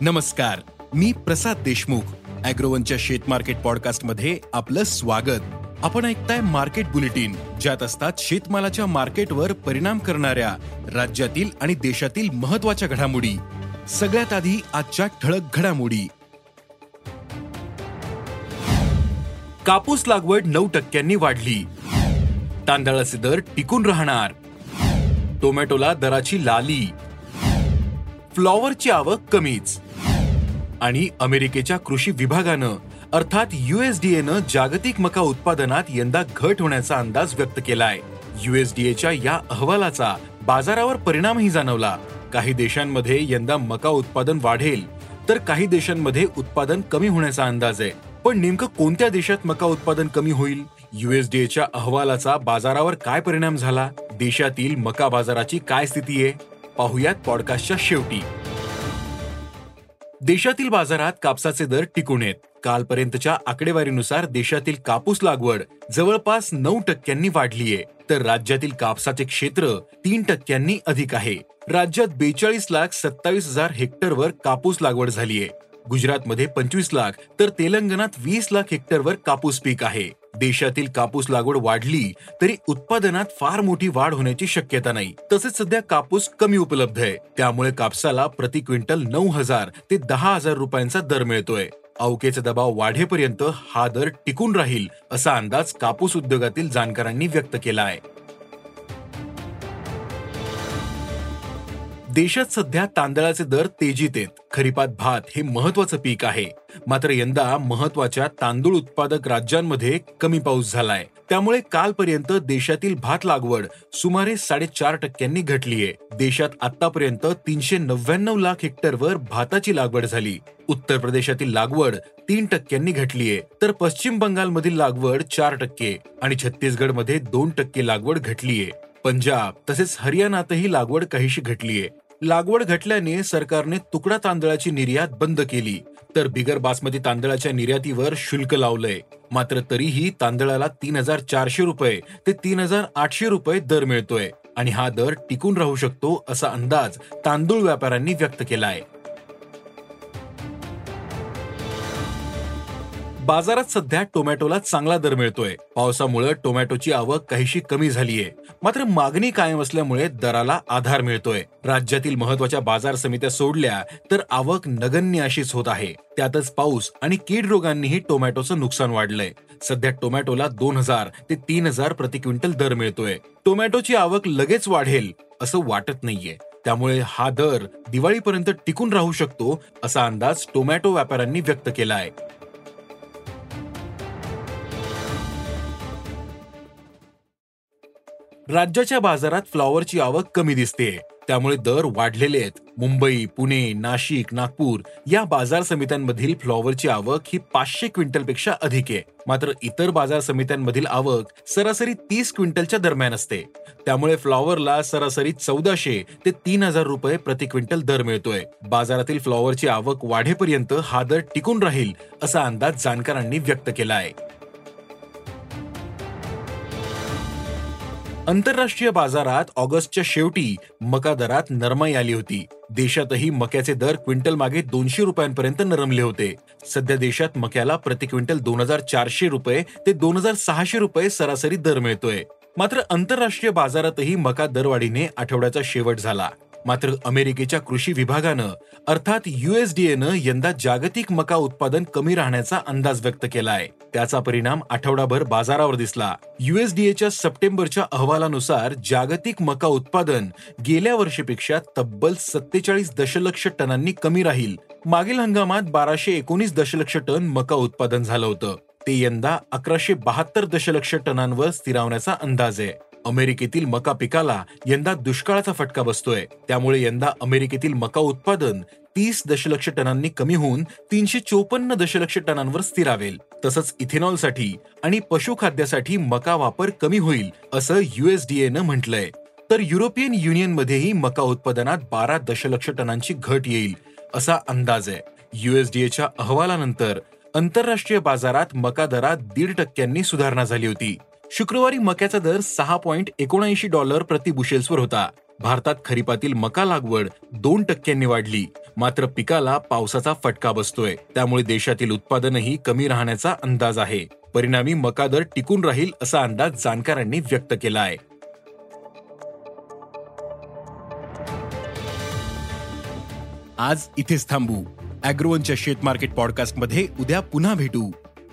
नमस्कार मी प्रसाद देशमुख. अॅग्रोवनच्या शेत मार्केट पॉडकास्टमध्ये आपलं स्वागत. आपण ऐकताय मार्केट बुलेटिन ज्यात असतात शेतमालाच्या मार्केटवर परिणाम करणाऱ्या राज्यातील आणि देशातील महत्त्वाच्या घडामोडी. सगळ्यात आधी आजच्या ठळक घडामोडी. कापूस लागवड नऊ टक्क्यांनी वाढली. तांदळाचे दर टिकून राहणार. टोमॅटोला दराची लाली. फ्लॉवरची आवक कमीच. आणि अमेरिकेच्या कृषी विभागानं अर्थात युएसडीएनं जागतिक मका उत्पादनात यंदा घट होण्याचा अंदाज व्यक्त केलाय. युएसडीएच्या या अहवालाचा बाजारावर परिणामही जाणवला. काही देशांमध्ये यंदा मका उत्पादन वाढेल तर काही देशांमध्ये उत्पादन कमी होण्याचा अंदाज आहे. पण नेमकं कोणत्या देशात मका उत्पादन कमी होईल? युएसडीएच्या अहवालाचा बाजारावर काय परिणाम झाला? देशातील मका बाजाराची काय स्थिती आहे? पाहुयात पॉडकास्टच्या शेवटी. देशातील बाजारात कापसाचे दर टिकून आहेत. कालपर्यंतच्या आकडेवारीनुसार देशातील कापूस लागवड जवळपास नऊ टक्क्यांनी वाढलीये. तर राज्यातील कापसाचे क्षेत्र तीन टक्क्यांनी अधिक आहे. राज्यात बेचाळीस लाख सत्तावीस हजार हेक्टरवर कापूस लागवड झालीये. गुजरातमध्ये पंचवीस लाख तर तेलंगणात वीस लाख हेक्टरवर कापूस पीक आहे. देशातील कापूस लागवड वाढली तरी उत्पादनात फार मोठी वाढ होण्याची शक्यता नाही. तसेच सध्या कापूस कमी उपलब्ध आहे. त्यामुळे कापसाला प्रति क्विंटल नऊ हजार ते दहा हजार रुपयांचा दर मिळतोय. अवकेचा दबाव वाढेपर्यंत हा दर टिकून राहील असा अंदाज कापूस उद्योगातील जाणकारांनी व्यक्त केला आहे. देशात सध्या तांदळाचे दर तेजीत आहेत. खरीपात भात हे महत्वाचं पीक आहे. मात्र यंदा महत्त्वाच्या तांदूळ उत्पादक राज्यांमध्ये कमी पाऊस झालाय. त्यामुळे कालपर्यंत देशातील भात लागवड सुमारे साडेचार टक्क्यांनी घटलीये देशात आतापर्यंत तीनशे नव्याण्णव लाख हेक्टरवर भाताची लागवड झाली. उत्तर प्रदेशातील लागवड तीन टक्क्यांनी घटलीये तर पश्चिम बंगालमधील लागवड चार टक्के आणि छत्तीसगडमध्ये दोन टक्के लागवड घटलीये पंजाब तसेच हरियाणातही लागवड काहीशी घटलीये लागवड घटल्याने सरकारने तुकडा तांदळाची निर्यात बंद केली. तर बिगर बासमती तांदळाच्या निर्यातीवर शुल्क लावलंय. मात्र तरीही तांदळाला तीन हजार चारशे रुपये ते तीन हजार आठशे रुपये दर मिळतोय. आणि हा दर टिकून राहू शकतो असा अंदाज तांदूळ व्यापाऱ्यांनी व्यक्त केलाय. बाजारात सध्या टोमॅटोला चांगला दर मिळतोय. पावसामुळे टोमॅटोची आवक काहीशी कमी झालीये. मात्र मागणी कायम असल्यामुळे दराला आधार मिळतोय. राज्यातील महत्त्वाच्या बाजार समित्या सोडल्या तर आवक नगण्य अशीच होत आहे. त्यातच पाऊस आणि कीड रोगांनीही टोमॅटोचं नुकसान वाढलंय. सध्या टोमॅटोला दोन हजार ते तीन हजार प्रति क्विंटल दर मिळतोय. टोमॅटोची आवक लगेच वाढेल असं वाटत नाहीये. त्यामुळे हा दर दिवाळीपर्यंत टिकून राहू शकतो असा अंदाज टोमॅटो व्यापाऱ्यांनी व्यक्त केला आहे राज्याच्या बाजारात फ्लॉवरची आवक कमी दिसते. त्यामुळे दर वाढलेले आहेत. मुंबई पुणे नाशिक नागपूर या बाजार समित्यांमधील फ्लॉवरची आवक ही पाचशे क्विंटलपेक्षा अधिक आहे. मात्र इतर बाजार समित्यांमधील आवक सरासरी तीस क्विंटलच्या दरम्यान असते. त्यामुळे फ्लॉवरला सरासरी चौदाशे ते तीन हजार रुपये प्रति क्विंटल दर मिळतोय. बाजारातील फ्लॉवरची आवक वाढेपर्यंत हा दर टिकून राहील असा अंदाज जाणकारांनी व्यक्त केला आहे आंतरराष्ट्रीय बाजारात ऑगस्टच्या शेवटी मका दरात नरमाई आली होती. देशातही मक्याचे दर क्विंटल मागे दोनशे रुपयांपर्यंत नरमले होते. सध्या देशात मक्याला प्रति क्विंटल दोन हजार चारशे रुपये ते दोन हजार सहाशे रुपये सरासरी दर मिळतोय. मात्र आंतरराष्ट्रीय बाजारातही मका दरवाढीने आठवड्याचा शेवट झाला. मात्र अमेरिकेच्या कृषी विभागानं अर्थात युएसडीएनं यंदा जागतिक मका उत्पादन कमी राहण्याचा अंदाज व्यक्त केलाय. त्याचा परिणाम आठवडाभर बाजारावर दिसला. युएसडीएच्या सप्टेंबरच्या अहवालानुसार जागतिक मका उत्पादन गेल्या वर्षीपेक्षा तब्बल सत्तेचाळीस दशलक्ष टनांनी कमी राहील. मागील हंगामात बाराशे एकोणीस दशलक्ष टन मका उत्पादन झालं होतं. ते यंदा अकराशे बहात्तर दशलक्ष टनांवर स्थिरावण्याचा अंदाज आहे. अमेरिकेतील मका पिकाला यंदा दुष्काळाचा फटका बसतोय. त्यामुळे यंदा अमेरिकेतील मका उत्पादन तीस दशलक्ष टनांनी कमी होऊन तीनशे चोपन्न दशलक्ष टनांवर स्थिरावेल. तसंच इथेनॉलसाठी आणि पशुखाद्यासाठी मका वापर कमी होईल असं युएसडीएनं म्हटलंय. तर युरोपियन युनियनमध्येही मका उत्पादनात बारा दशलक्ष टनांची घट येईल असा अंदाज आहे. युएसडीएच्या अहवालानंतर आंतरराष्ट्रीय बाजारात मका दरात दीड टक्क्यांनी सुधारणा झाली होती. शुक्रवारी मक्याचा दर सहा पॉईंट एकोणऐंशी डॉलर प्रति बुशेल्सवर होता. भारतात खरीपातील मका लागवड दोन टक्क्यांनी वाढली. मात्र पिकाला पावसाचा फटका बसतोय. त्यामुळे देशातील उत्पादनही कमी राहण्याचा अंदाज आहे. परिणामी मका दर टिकून राहील असा अंदाज जाणकारांनी व्यक्त केला आहे आज इथेच थांबू. अॅग्रोवनच्या शेत मार्केट पॉडकास्टमध्ये उद्या पुन्हा भेटू.